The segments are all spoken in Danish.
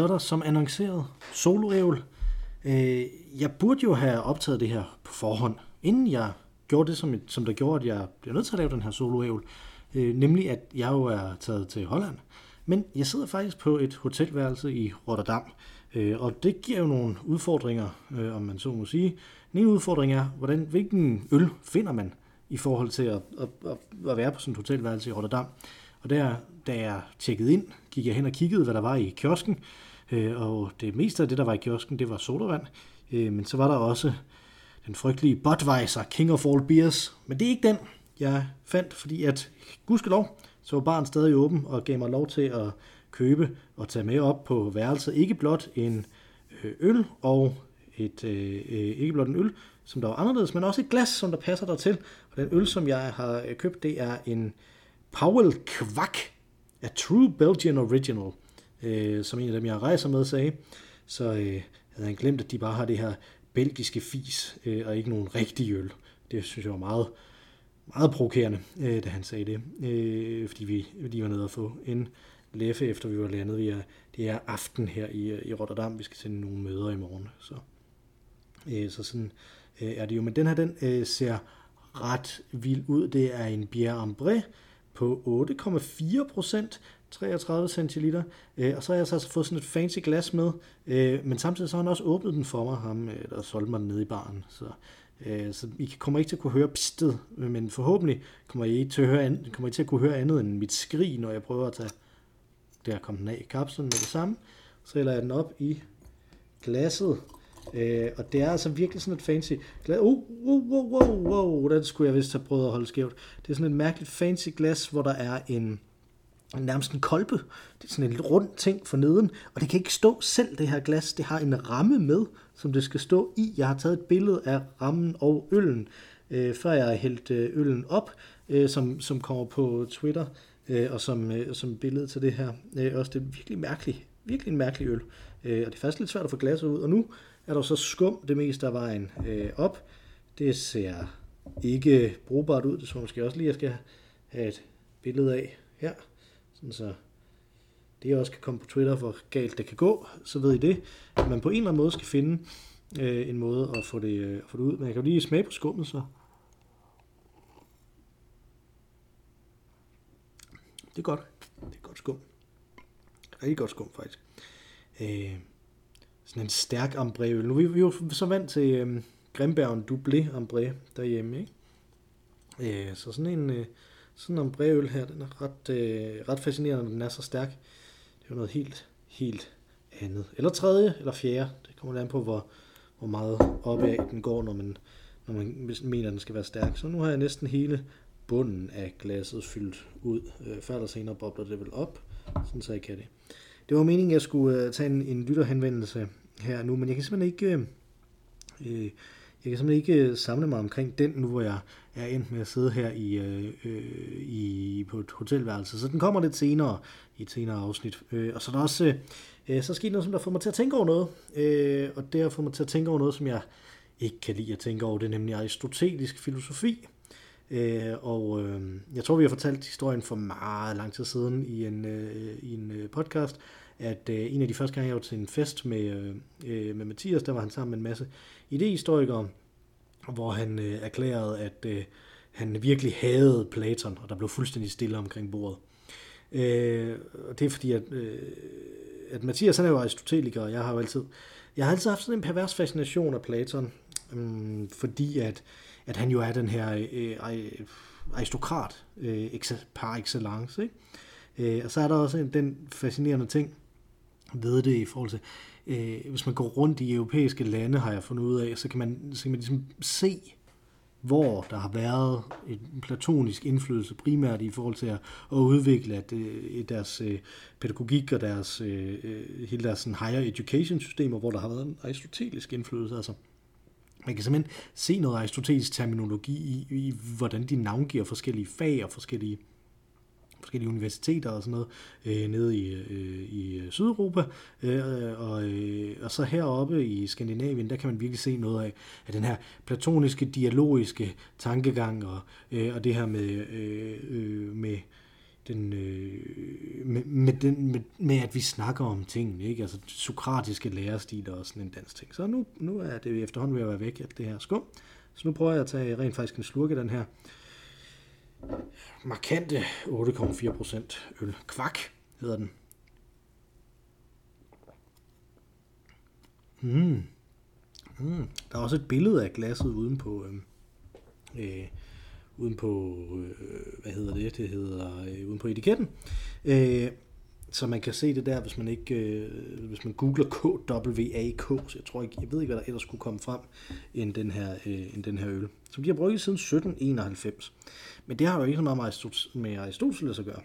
Så er der som annonceret soloævl. Øh, jeg burde jo have optaget det her på forhånd, inden jeg gjorde det, som, som der gjorde, at jeg bliver nødt til at lave den her soloævl. Øh, nemlig at jeg jo er taget til Holland. Men jeg sidder faktisk på et hotelværelse i Rotterdam. Øh, og det giver jo nogle udfordringer, øh, om man så må sige. Den ene udfordring er, hvordan, hvilken øl finder man i forhold til at, at, at, at være på sådan et hotelværelse i Rotterdam. Og der, da jeg tjekkede ind, gik jeg hen og kiggede, hvad der var i kiosken. Øh, og det meste af det, der var i kiosken, det var sodavand. Øh, men så var der også den frygtelige Budweiser, King of All Beers. Men det er ikke den, jeg fandt, fordi at, gudskelov, så var barn stadig åben og gav mig lov til at købe og tage med op på værelset. Ikke blot en øh, øl og et, øh, øh, ikke blot en øl, som der var anderledes, men også et glas, som der passer dertil. Og den øl, som jeg har købt, det er en Powell Kvak af True Belgian Original, øh, som en af dem, jeg rejser med, sagde. Så øh, havde han glemt, at de bare har det her belgiske fis, øh, og ikke nogen rigtig øl. Det synes jeg var meget, meget provokerende, øh, da han sagde det, øh, fordi vi lige var nede og få en læffe, efter vi var landet. Vi er, det er aften her i, i Rotterdam, vi skal sende nogle møder i morgen. Så, øh, så sådan øh, er det jo. Men den her, den øh, ser ret vild ud. Det er en Bière Ambré, på 8,4 procent, 33 centiliter. Øh, og så har jeg så altså fået sådan et fancy glas med, øh, men samtidig så har han også åbnet den for mig, ham, øh, der solgte mig den nede i baren. Så, øh, så I kommer ikke til at kunne høre pistet, men forhåbentlig kommer I, til at høre, kommer I til at kunne høre andet end mit skrig, når jeg prøver at tage, der kom den af i kapslen med det samme. Så hælder jeg den op i glasset, Øh, og det er altså virkelig sådan et fancy glas. Oh, wow, wow, wow, wow, den skulle jeg vist have prøvet at holde skævt. Det er sådan et mærkeligt fancy glas, hvor der er en, en nærmest en kolbe. Det er sådan en rund ting for neden, og det kan ikke stå selv, det her glas. Det har en ramme med, som det skal stå i. Jeg har taget et billede af rammen og øllen, øh, før jeg har hældt øh, øllen op, øh, som, som kommer på Twitter, øh, og som, øh, som billede til det her. Øh, også det er virkelig mærkeligt, virkelig en mærkelig øl. Øh, og det er faktisk lidt svært at få glasset ud, og nu er der så skum det meste af vejen øh, op. Det ser ikke brugbart ud. Det tror jeg måske også lige, jeg skal have et billede af her. Sådan så det også kan komme på Twitter, hvor galt det kan gå, så ved I det. At man på en eller anden måde skal finde øh, en måde at få det, øh, at få det ud. Men jeg kan jo lige smage på skummet så. Det er godt. Det er godt skum. Rigtig godt skum faktisk. Øh, sådan en stærk ambré Nu er vi, jo så vant til øh, Grimbergen Dublé Ambré derhjemme, ikke? Øh, så sådan en øh, sådan en ambré her, den er ret, øh, ret fascinerende, når den er så stærk. Det er jo noget helt, helt andet. Eller tredje, eller fjerde. Det kommer an på, hvor, hvor meget opad den går, når man, når man mener, at den skal være stærk. Så nu har jeg næsten hele bunden af glasset fyldt ud. Øh, før eller senere bobler det vel op, sådan så jeg kan det. Det var meningen, at jeg skulle øh, tage en, en lytterhenvendelse her nu, men jeg kan simpelthen ikke, øh, øh jeg kan simpelthen ikke øh, samle mig omkring den, nu hvor jeg er endt med at sidde her i, øh, øh, i, på et hotelværelse. Så den kommer lidt senere i et senere afsnit. Øh, og så er der også øh, øh så sket noget, som der får mig til at tænke over noget. Øh, og det har fået mig til at tænke over noget, som jeg ikke kan lide at tænke over. Det er nemlig aristotelisk filosofi. Øh, og øh, jeg tror, vi har fortalt historien for meget lang tid siden i en, øh, i en øh, podcast, at øh, en af de første gange, jeg var til en fest med, øh, med Mathias, der var han sammen med en masse idehistoriker, hvor han øh, erklærede, at øh, han virkelig havde Platon, og der blev fuldstændig stille omkring bordet. Øh, og det er fordi, at, øh, at Mathias han er jo aristoteliker, og jeg har jo altid, jeg har altid haft sådan en pervers fascination af Platon, øh, fordi at, at han jo er den her øh, aristokrat øh, par excellence. Ikke? Øh, og så er der også den fascinerende ting, ved det i forhold til, øh, hvis man går rundt i europæiske lande, har jeg fundet ud af, så kan man, så kan man ligesom se, hvor der har været en platonisk indflydelse primært i forhold til at, at udvikle at, øh, deres øh, pædagogik og deres, øh, øh, hele deres sådan, higher education systemer, hvor der har været en aristotelisk indflydelse. Altså, man kan simpelthen se noget aristotelisk terminologi i, i hvordan de navngiver forskellige fag og forskellige forskellige universiteter og sådan noget øh, nede i, øh, i Sydeuropa. Øh, og, øh, og så heroppe i Skandinavien, der kan man virkelig se noget af, af den her platoniske, dialogiske tankegang og, øh, og det her med, øh, øh, med den, øh, med, med, den, med, med, at vi snakker om tingene, ikke? Altså sokratiske lærestil og sådan en dansk ting. Så nu, nu er det efterhånden ved at være væk, at det her skum. Så nu prøver jeg at tage rent faktisk en slurke den her markante 8,4% øl. Kvak hedder den. Mm. Mm. Der er også et billede af glasset uden på, øh, øh, uden på øh, hvad hedder det? Det hedder øh, uden på etiketten. Øh, så man kan se det der, hvis man ikke, øh, hvis man googler KWAK, så jeg tror ikke, jeg ved ikke, hvad der ellers skulle komme frem end den her, øh, end den her øl, som de har brugt siden 1791. Men det har jo ikke så meget med Aristoteles at gøre.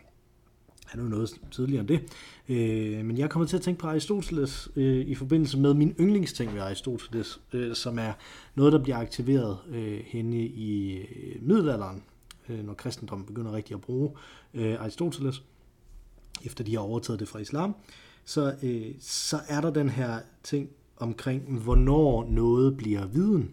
Han er jo noget tidligere end det. Øh, men jeg kommer til at tænke på Aristoteles øh, i forbindelse med min yndlingsting ved Aristoteles, øh, som er noget, der bliver aktiveret øh, henne i øh, middelalderen, øh, når kristendommen begynder rigtig at bruge øh, Aristoteles, efter de har overtaget det fra islam. Så, øh, så er der den her ting omkring, hvornår noget bliver viden.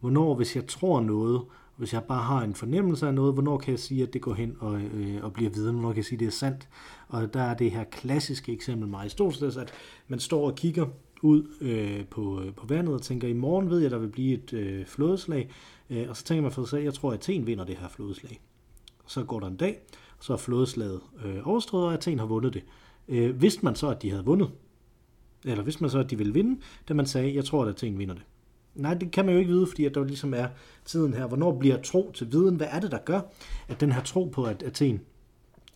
Hvornår, hvis jeg tror noget, hvis jeg bare har en fornemmelse af noget, hvornår kan jeg sige, at det går hen og, øh, og bliver viden, hvornår kan jeg sige, at det er sandt. Og der er det her klassiske eksempel med Aristoteles, at man står og kigger ud øh, på, øh, på vandet og tænker, i morgen ved jeg, at der vil blive et øh, flådeslag, øh, og så tænker man for sig selv, jeg tror, at Athen vinder det her flådeslag. Så går der en dag, så er flådeslaget øh, overstået, og Athen har vundet det. Øh, vidste man så, at de havde vundet? Eller vidste man så, at de ville vinde, da man sagde, jeg tror, at Athen vinder det? Nej, det kan man jo ikke vide, fordi at der ligesom er tiden her. Hvornår bliver tro til viden? Hvad er det, der gør, at den her tro på, at Athen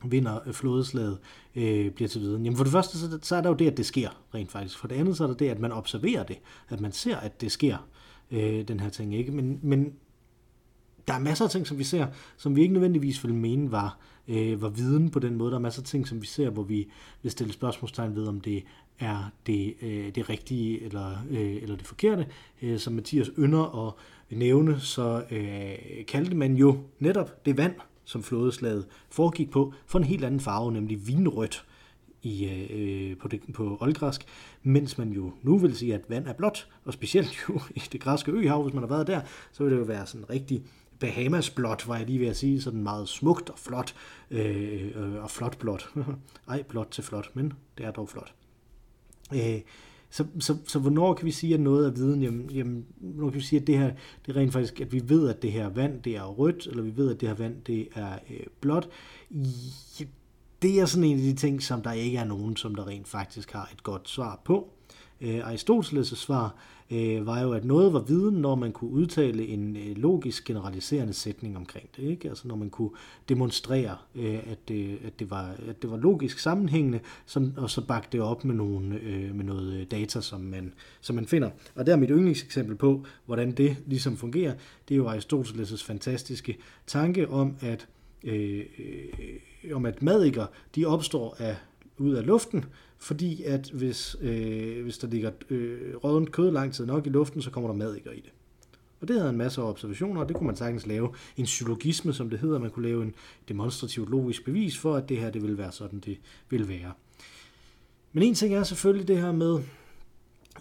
vinder øh, flådeslaget, øh, bliver til viden? Jamen for det første, så, så er der jo det, at det sker rent faktisk. For det andet, så er der det, at man observerer det. At man ser, at det sker, øh, den her ting. ikke. Men, men der er masser af ting, som vi ser, som vi ikke nødvendigvis ville mene var, øh, var viden på den måde. Der er masser af ting, som vi ser, hvor vi vil stille spørgsmålstegn ved, om det er det, øh, det rigtige eller, øh, eller det forkerte. Øh, som Mathias ynder at nævne, så øh, kaldte man jo netop det vand, som flådeslaget foregik på, for en helt anden farve, nemlig vinrødt i, øh, på, det, på oldgræsk, mens man jo nu vil sige, at vand er blåt, og specielt jo i det græske øhav, hvis man har været der, så vil det jo være sådan rigtig Bahamas blåt, var jeg lige ved at sige, sådan meget smukt og flot, øh, øh og flot blåt. Ej, blåt til flot, men det er dog flot. Øh, så, så, så hvornår kan vi sige, at noget af viden? Jamen, jamen, hvornår kan vi sige, at det her, det er rent faktisk, at vi ved, at det her vand, det er rødt, eller vi ved, at det her vand, det er øh, blåt. Det er sådan en af de ting, som der ikke er nogen, som der rent faktisk har et godt svar på. Øh, Aristoteles' svar øh, var jo, at noget var viden, når man kunne udtale en øh, logisk generaliserende sætning omkring det. Ikke? Altså når man kunne demonstrere, øh, at, det, at, det var, at det var logisk sammenhængende, som, og så bakke det op med, nogle, øh, med noget øh, data, som man, som man finder. Og der er mit yndlingseksempel på, hvordan det ligesom fungerer. Det er jo Aristoteles' fantastiske tanke om, at øh, øh, om at madikker, de opstår af ud af luften, fordi at hvis, øh, hvis der ligger øh, rådent kød lang tid nok i luften, så kommer der madikker i det. Og det havde en masse observationer, og det kunne man sagtens lave en syllogisme, som det hedder. Man kunne lave en demonstrativt logisk bevis for, at det her det vil være sådan, det vil være. Men en ting er selvfølgelig det her med,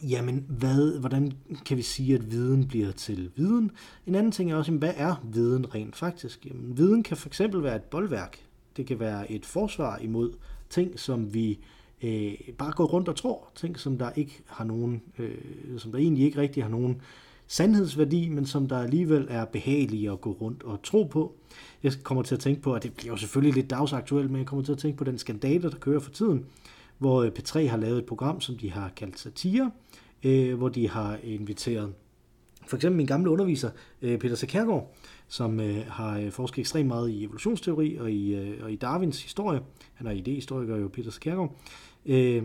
jamen, hvad, hvordan kan vi sige, at viden bliver til viden? En anden ting er også, jamen, hvad er viden rent faktisk? Jamen, viden kan for eksempel være et boldværk. Det kan være et forsvar imod ting, som vi øh, Øh, bare går rundt og tror. Ting, som der ikke har nogen, øh, som der egentlig ikke rigtig har nogen sandhedsværdi, men som der alligevel er behagelige at gå rundt og tro på. Jeg kommer til at tænke på, at det bliver jo selvfølgelig lidt dagsaktuelt, men jeg kommer til at tænke på den skandale, der kører for tiden, hvor øh, P3 har lavet et program, som de har kaldt satire, øh, hvor de har inviteret for eksempel min gamle underviser, øh, Peter Sakergaard, som øh, har øh, forsket ekstremt meget i evolutionsteori og i, og i Darwins historie. Han er idehistoriker jo, Peter Sakergaard. Øh,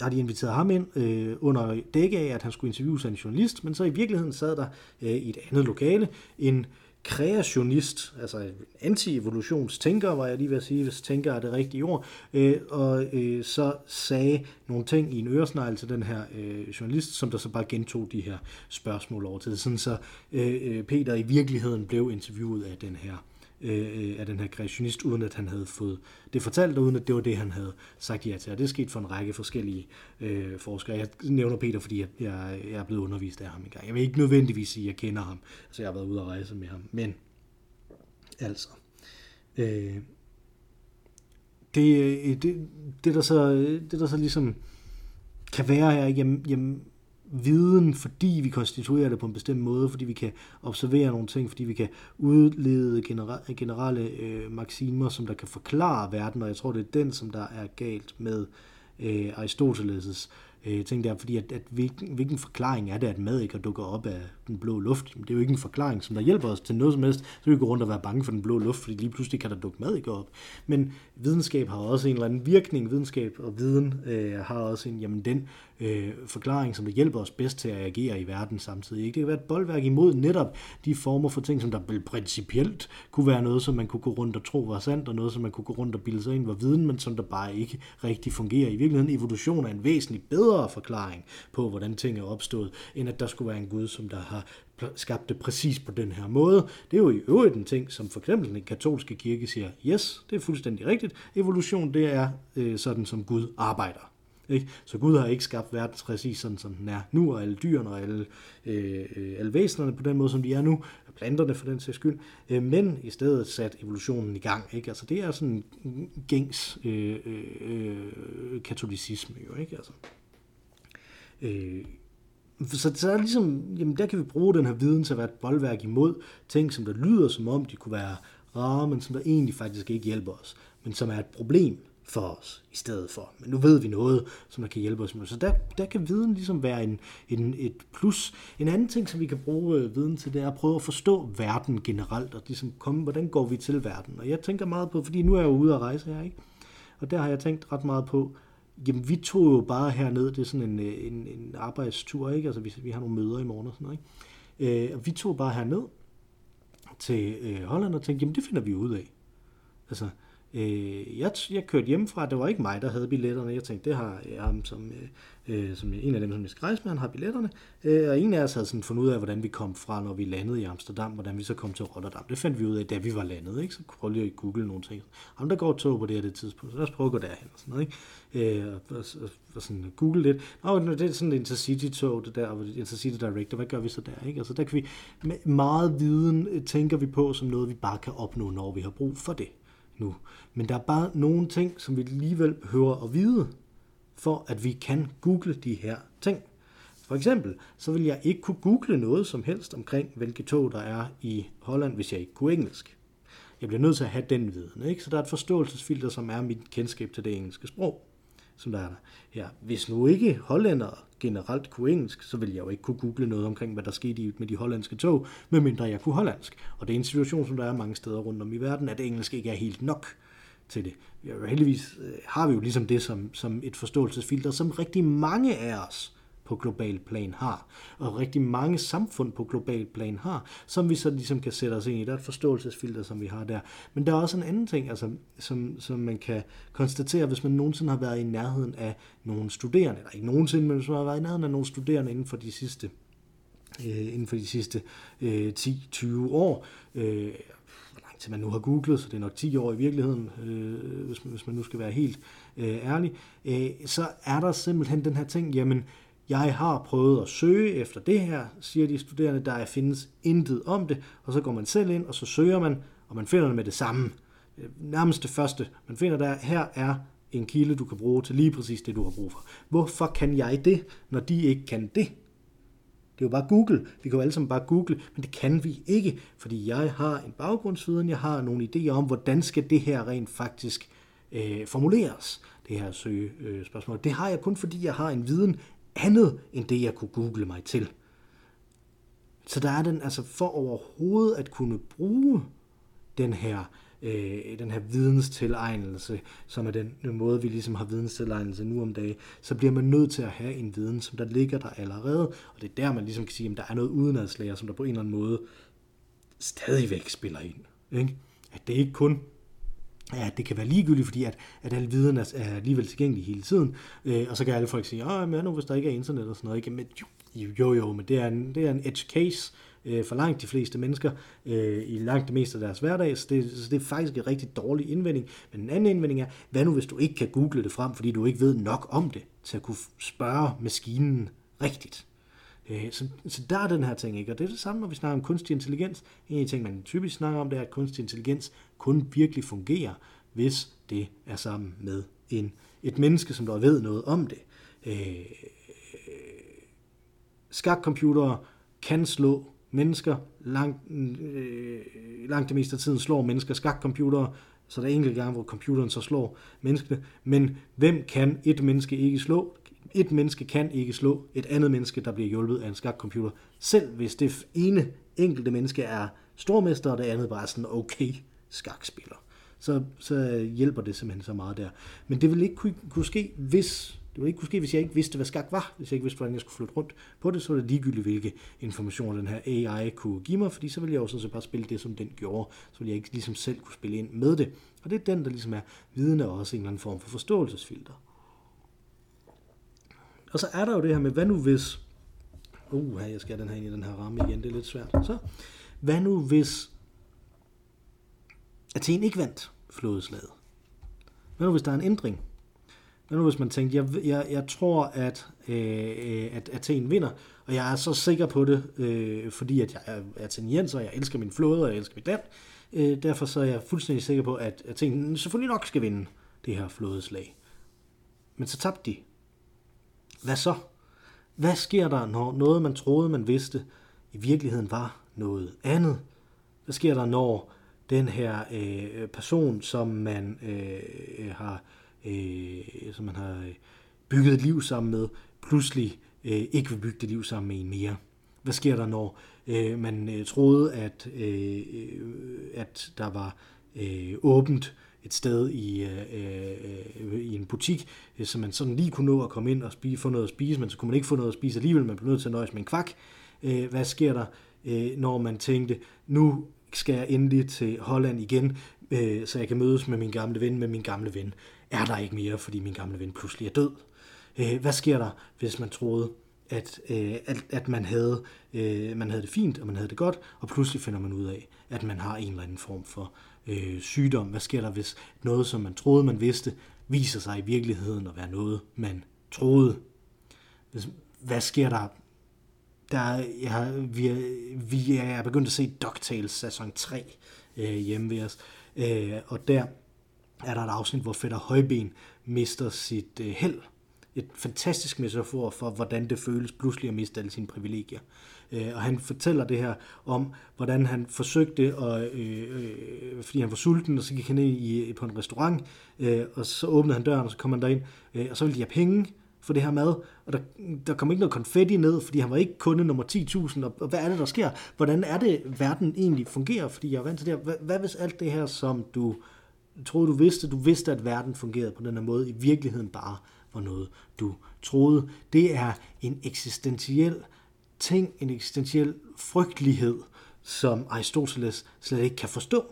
har de inviteret ham ind øh, under dække af, at han skulle interviewe en journalist, men så i virkeligheden sad der øh, i et andet lokale en kreationist, altså anti-evolutionstænker, var jeg lige ved at sige, hvis tænker er det rigtige ord, øh, og øh, så sagde nogle ting i en øresnegl til den her øh, journalist, som der så bare gentog de her spørgsmål over til, sådan så øh, øh, Peter i virkeligheden blev interviewet af den her Øh, øh, af den her kreationist, uden at han havde fået det fortalt, og uden at det var det, han havde sagt ja til. Og det er sket for en række forskellige øh, forskere. Jeg nævner Peter, fordi jeg, jeg, jeg er blevet undervist af ham en gang. Jeg vil ikke nødvendigvis sige, at jeg kender ham, så jeg har været ude at rejse med ham. Men altså, øh, det, øh, det, det, der så, det, der så ligesom kan være her, jamen, jamen viden, fordi vi konstituerer det på en bestemt måde, fordi vi kan observere nogle ting, fordi vi kan udlede genera- generelle øh, maksimer, som der kan forklare verden, og jeg tror, det er den, som der er galt med øh, Aristoteles' øh, ting der, fordi at, at hvilken, hvilken forklaring er det, at mad ikke dukker op af den blå luft? Jamen, det er jo ikke en forklaring, som der hjælper os til noget som helst. Så vi går rundt og være bange for den blå luft, fordi lige pludselig kan der dukke mad ikke op. Men videnskab har også en eller anden virkning. Videnskab og viden øh, har også en, jamen den øh, forklaring, som der hjælper os bedst til at agere i verden samtidig. Ikke? Det kan være et boldværk imod netop de former for ting, som der vel principielt kunne være noget, som man kunne gå rundt og tro var sandt, og noget, som man kunne gå rundt og bilde sig ind var viden, men som der bare ikke rigtig fungerer. I virkeligheden evolution er en væsentlig bedre forklaring på, hvordan ting er opstået, end at der skulle være en Gud, som der har skabt det præcis på den her måde. Det er jo i øvrigt en ting, som for eksempel den katolske kirke siger, yes, det er fuldstændig rigtigt. Evolution, det er øh, sådan, som Gud arbejder. Ikke? Så Gud har ikke skabt verden præcis sådan, som den er nu, og alle dyrene og alle, øh, øh alle væsenerne på den måde, som de er nu, planterne for den sags skyld, øh, men i stedet sat evolutionen i gang. Ikke? Altså, det er sådan gængs øh, øh, katolicisme jo, ikke? Altså, øh, så, så er ligesom, jamen der kan vi bruge den her viden til at være et boldværk imod ting, som der lyder som om, de kunne være rare, men som der egentlig faktisk ikke hjælper os, men som er et problem for os i stedet for. Men nu ved vi noget, som der kan hjælpe os med. Så der, der kan viden ligesom være en, en, et plus. En anden ting, som vi kan bruge øh, viden til, det er at prøve at forstå verden generelt, og ligesom komme, hvordan går vi til verden. Og jeg tænker meget på, fordi nu er jeg jo ude at rejse her, ikke? Og der har jeg tænkt ret meget på, jamen vi tog jo bare herned, det er sådan en, øh, en, en arbejdstur, ikke? Altså vi, vi har nogle møder i morgen og sådan noget, ikke? Øh, og vi tog bare herned til øh, Holland og tænkte, jamen det finder vi ud af. Altså, Øh, jeg, jeg kørte hjemmefra, det var ikke mig, der havde billetterne. Jeg tænkte, det har jeg ham som, øh, øh, som en af dem, som jeg skal rejse med, han har billetterne. Øh, og en af os havde sådan fundet ud af, hvordan vi kom fra, når vi landede i Amsterdam, hvordan vi så kom til Rotterdam. Det fandt vi ud af, da vi var landet. Ikke? Så prøv lige at google nogle ting. Ham der går tog på det her det tidspunkt, så lad os prøve at gå derhen. Og sådan noget, ikke? Øh, og, og, og, og, sådan google lidt. Nå, det er sådan et Intercity-tog, det der, Intercity Director, hvad gør vi så der? Ikke? Altså der kan vi, med meget viden øh, tænker vi på som noget, vi bare kan opnå, når vi har brug for det nu. Men der er bare nogle ting, som vi alligevel behøver at vide, for at vi kan google de her ting. For eksempel, så vil jeg ikke kunne google noget som helst omkring, hvilke tog der er i Holland, hvis jeg ikke kunne engelsk. Jeg bliver nødt til at have den viden, ikke? Så der er et forståelsesfilter, som er mit kendskab til det engelske sprog, som der er der her. Hvis nu ikke hollændere generelt kunne engelsk, så ville jeg jo ikke kunne google noget omkring, hvad der skete med de hollandske tog, medmindre jeg kunne hollandsk. Og det er en situation, som der er mange steder rundt om i verden, at engelsk ikke er helt nok til det. Heldigvis øh, har vi jo ligesom det som, som et forståelsesfilter, som rigtig mange af os på global plan har, og rigtig mange samfund på global plan har, som vi så ligesom kan sætte os ind i. Der er et forståelsesfilter, som vi har der. Men der er også en anden ting, altså, som, som man kan konstatere, hvis man nogensinde har været i nærheden af nogle studerende, eller ikke nogensinde, men hvis man har været i nærheden af nogle studerende inden for de sidste øh, inden for de sidste øh, 10-20 år, øh, til man nu har googlet, så det er nok 10 år i virkeligheden, øh, hvis, man, hvis man nu skal være helt øh, ærlig, øh, så er der simpelthen den her ting, jamen, jeg har prøvet at søge efter det her, siger de studerende, der findes intet om det, og så går man selv ind, og så søger man, og man finder det med det samme. Øh, nærmest det første, man finder der, her er en kilde, du kan bruge til lige præcis det, du har brug for. Hvorfor kan jeg det, når de ikke kan det? Det er jo bare Google. Vi kan jo alle sammen bare google, men det kan vi ikke, fordi jeg har en baggrundsviden, jeg har nogle idéer om, hvordan skal det her rent faktisk øh, formuleres, det her søgespørgsmål. Øh, det har jeg kun, fordi jeg har en viden andet, end det jeg kunne google mig til. Så der er den, altså for overhovedet at kunne bruge den her øh, den her videnstilegnelse, som er den, den måde, vi ligesom har videnstilegnelse nu om dagen, så bliver man nødt til at have en viden, som der ligger der allerede, og det er der, man ligesom kan sige, at der er noget udenadslæger, som der på en eller anden måde stadigvæk spiller ind. Ikke? At det ikke kun Ja, det kan være ligegyldigt, fordi at, at al viden er, er alligevel tilgængelig hele tiden. Øh, og så kan alle folk sige, at men nu hvis der ikke er internet og sådan noget. Ikke? Men jo, jo, jo, men det er en, det er en edge case, øh, for langt de fleste mennesker øh, i langt det meste af deres hverdag, så det, så det er faktisk en rigtig dårlig indvending. Men en anden indvending er, hvad nu hvis du ikke kan google det frem, fordi du ikke ved nok om det, til at kunne spørge maskinen rigtigt. Øh, så, så der er den her ting, ikke? Og det er det samme, når vi snakker om kunstig intelligens. En af de ting, man typisk snakker om, det er, at kunstig intelligens kun virkelig fungerer, hvis det er sammen med en, et menneske, som der ved noget om det. Øh, skakcomputere kan slå mennesker. Langt, øh, langt det meste af tiden slår mennesker skakcomputere, så der er enkelte gange, hvor computeren så slår menneskene. Men hvem kan et menneske ikke slå? Et menneske kan ikke slå et andet menneske, der bliver hjulpet af en skakcomputer. Selv hvis det ene enkelte menneske er stormester, og det andet bare er sådan okay skakspiller. Så, så hjælper det simpelthen så meget der. Men det vil ikke kunne, kunne ske, hvis det ville ikke kunne ske, hvis jeg ikke vidste, hvad skak var. Hvis jeg ikke vidste, hvordan jeg skulle flytte rundt på det, så var det ligegyldigt, hvilke informationer den her AI kunne give mig, fordi så ville jeg jo sådan set bare spille det, som den gjorde. Så ville jeg ikke ligesom selv kunne spille ind med det. Og det er den, der ligesom er viden og også en eller anden form for forståelsesfilter. Og så er der jo det her med, hvad nu hvis... Uh, jeg skal den her ind i den her ramme igen, det er lidt svært. Så, hvad nu hvis Athen ikke vandt flådeslaget? Hvad nu hvis der er en ændring? Hvad nu hvis man tænkte, jeg, jeg, jeg tror, at, øh, øh at Athen vinder, og jeg er så sikker på det, øh, fordi at jeg er og jeg elsker min flåde, og jeg elsker mit land. Øh, derfor så er jeg fuldstændig sikker på, at Athen selvfølgelig nok skal vinde det her flådeslag. Men så tabte de. Hvad så? Hvad sker der, når noget, man troede, man vidste, i virkeligheden var noget andet? Hvad sker der, når den her øh, person, som man øh, øh har øh, som man har øh, bygget et liv sammen med, pludselig øh, ikke vil bygge det liv sammen med en mere. Hvad sker der, når øh, man øh, troede, at, øh, øh at der var øh, åbent et sted i, øh, øh, i en butik, øh, så man sådan lige kunne nå at komme ind og spise, få noget at spise, men så kunne man ikke få noget at spise alligevel, man blev nødt til at nøjes med en kvak. Øh, hvad sker der, øh, når man tænkte, nu skal jeg endelig til Holland igen, øh, så jeg kan mødes med min gamle ven, med min gamle ven er der ikke mere, fordi min gamle ven pludselig er død. Øh, hvad sker der, hvis man troede, at, øh, at, at man, havde, øh, man havde det fint, og man havde det godt, og pludselig finder man ud af, at man har en eller anden form for øh, sygdom. Hvad sker der, hvis noget, som man troede, man vidste, viser sig i virkeligheden at være noget, man troede? Hvis, hvad sker der? der ja, vi, er, vi er begyndt at se DuckTales sæson 3 øh, hjemme ved os, øh, og der er der et afsnit, hvor Fætter Højben mister sit øh, held. Et fantastisk metafor for, hvordan det føles pludselig at miste alle sine privilegier. Øh, Øh, og han fortæller det her om, hvordan han forsøgte, at, øh, øh, fordi han var sulten, og så gik han ned i, øh, på en restaurant, øh, og så åbnede han døren, og så kom han derind, øh, og så ville de have penge for det her mad, og der, der kom ikke noget konfetti ned, fordi han var ikke kunde nummer 10.000, og, og hvad er det, der sker? Hvordan er det, verden egentlig fungerer? Fordi jeg er vant til det her. Hvad, hvad hvis alt det her, som du troede, du vidste, du vidste, at verden fungerede på den her måde, i virkeligheden bare var noget, du troede. Det er en eksistentiel ting, en eksistentiel frygtelighed, som Aristoteles slet ikke kan forstå.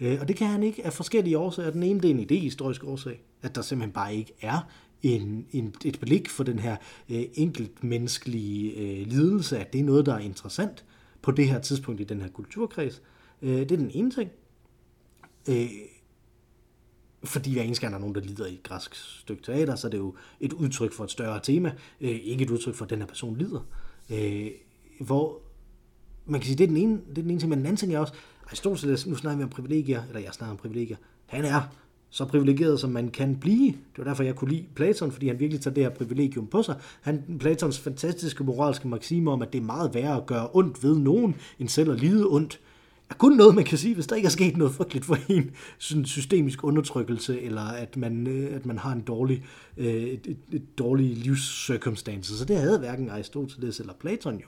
Øh, og det kan han ikke af forskellige årsager. Den ene det er en idehistorisk årsag, at der simpelthen bare ikke er en, en, et blik for den her øh, enkeltmenneskelige øh, lidelse, at det er noget, der er interessant på det her tidspunkt i den her kulturkreds. Øh, det er den ene ting. Øh, fordi hver eneste gang der er nogen, der lider i et græsk stykke teater, så er det jo et udtryk for et større tema, øh, ikke et udtryk for, at den her person lider. Øh, hvor man kan sige, det er den ene, det er den ene ting, men den anden ting er også, Aristoteles, nu snakker vi om privilegier, eller jeg snakker om privilegier, han er så privilegeret, som man kan blive. Det var derfor, jeg kunne lide Platon, fordi han virkelig tager det her privilegium på sig. Han, Platons fantastiske moralske maximer om, at det er meget værre at gøre ondt ved nogen, end selv at lide ondt, er kun noget, man kan sige, hvis der ikke er sket noget frygteligt for en sådan systemisk undertrykkelse, eller at man, øh, at man har en dårlig, øh, et, et, et dårlig livscircumstance. Så det havde hverken Aristoteles eller Platon jo,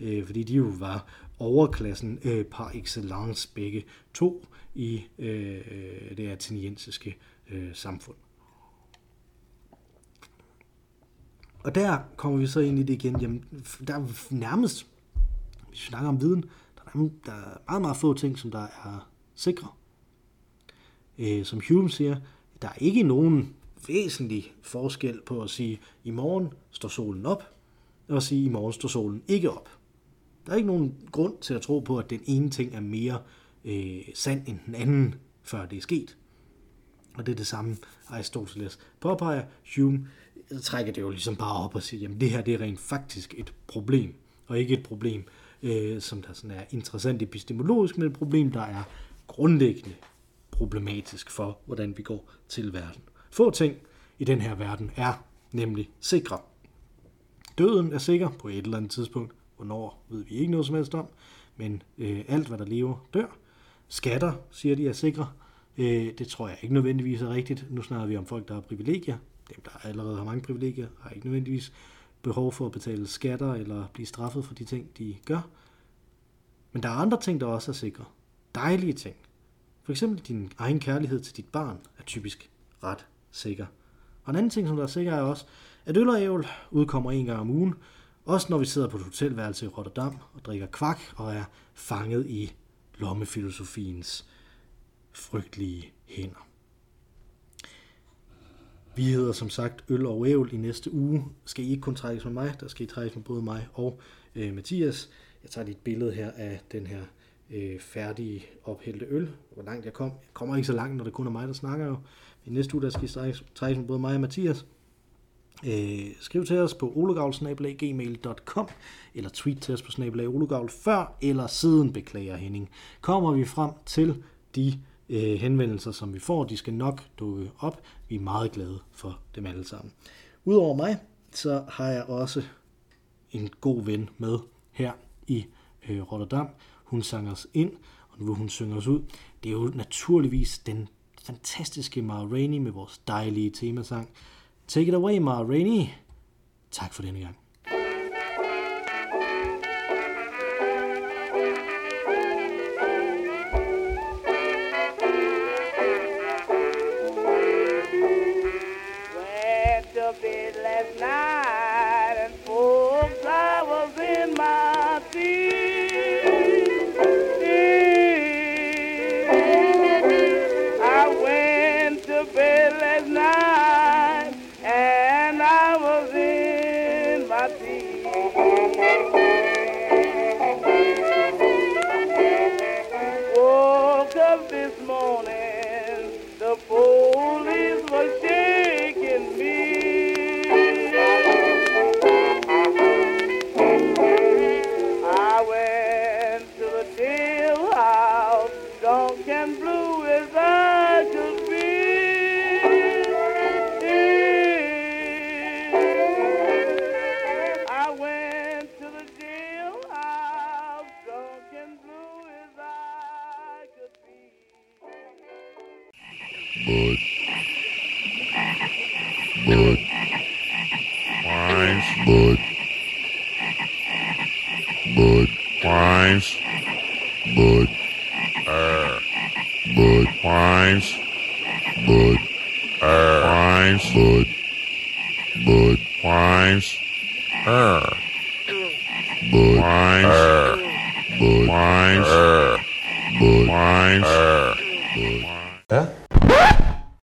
øh, fordi de jo var overklassen par excellence begge to i det ateniensiske samfund. Og der kommer vi så ind i det igen. Jamen, der er nærmest, hvis vi snakker om viden, der er meget, meget få ting, som der er sikre. Øh, som Hume siger, der er ikke nogen væsentlig forskel på at sige, i morgen står solen op, og at sige, i morgen står solen ikke op. Der er ikke nogen grund til at tro på, at den ene ting er mere øh, sand end den anden, før det er sket. Og det er det samme, Aristoteles påpeger. Hume trækker det jo ligesom bare op og siger, jamen det her det er rent faktisk et problem, og ikke et problem, øh, som der sådan er interessant epistemologisk, men et problem, der er grundlæggende problematisk for, hvordan vi går til verden. Få ting i den her verden er nemlig sikre. Døden er sikker på et eller andet tidspunkt. Hvornår ved vi ikke noget som helst om, men øh, alt hvad der lever dør. Skatter, siger de, er sikre. Øh, det tror jeg ikke nødvendigvis er rigtigt. Nu snakker vi om folk, der har privilegier. Dem, der allerede har mange privilegier, har ikke nødvendigvis behov for at betale skatter eller blive straffet for de ting, de gør. Men der er andre ting, der også er sikre. Dejlige ting. For eksempel din egen kærlighed til dit barn er typisk ret sikker. Og en anden ting, som der er sikker, er også, at øl og ævl udkommer en gang om ugen, også når vi sidder på et hotelværelse i Rotterdam og drikker kvak og er fanget i lommefilosofiens frygtelige hænder. Vi hedder som sagt Øl og Ævl i næste uge. Skal I ikke kun trækkes med mig, der skal I trækkes med både mig og øh, Mathias. Jeg tager lige et billede her af den her øh, færdige ophældte øl. Hvor langt jeg kom. Jeg kommer ikke så langt, når det kun er mig, der snakker jo. I næste uge, der skal I trækkes, trækkes med både mig og Mathias. Øh, skriv til os på olegavl.gmail.com eller tweet til os på snabelag før eller siden, beklager Henning. Kommer vi frem til de øh, henvendelser, som vi får, de skal nok dukke op. Vi er meget glade for dem alle sammen. Udover mig, så har jeg også en god ven med her i øh, Rotterdam. Hun sang os ind, og nu vil hun synge os ud. Det er jo naturligvis den fantastiske Mara Rainey med vores dejlige temasang. Take it away, Mara Rainey. Tak for denne gang. las